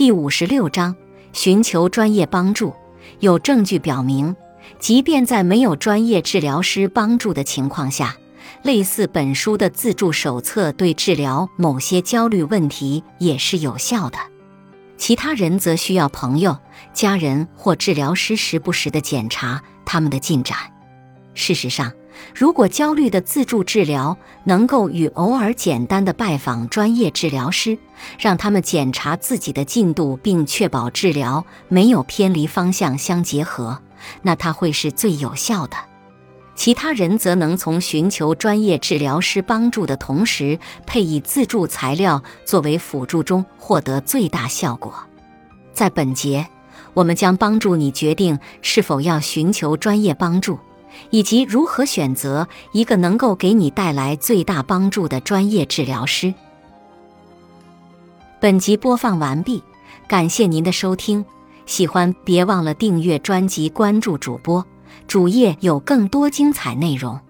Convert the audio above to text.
第五十六章：寻求专业帮助。有证据表明，即便在没有专业治疗师帮助的情况下，类似本书的自助手册对治疗某些焦虑问题也是有效的。其他人则需要朋友、家人或治疗师时不时的检查他们的进展。事实上，如果焦虑的自助治疗能够与偶尔简单的拜访专业治疗师，让他们检查自己的进度，并确保治疗没有偏离方向相结合，那它会是最有效的。其他人则能从寻求专业治疗师帮助的同时，配以自助材料作为辅助中获得最大效果。在本节，我们将帮助你决定是否要寻求专业帮助。以及如何选择一个能够给你带来最大帮助的专业治疗师。本集播放完毕，感谢您的收听。喜欢别忘了订阅专辑、关注主播，主页有更多精彩内容。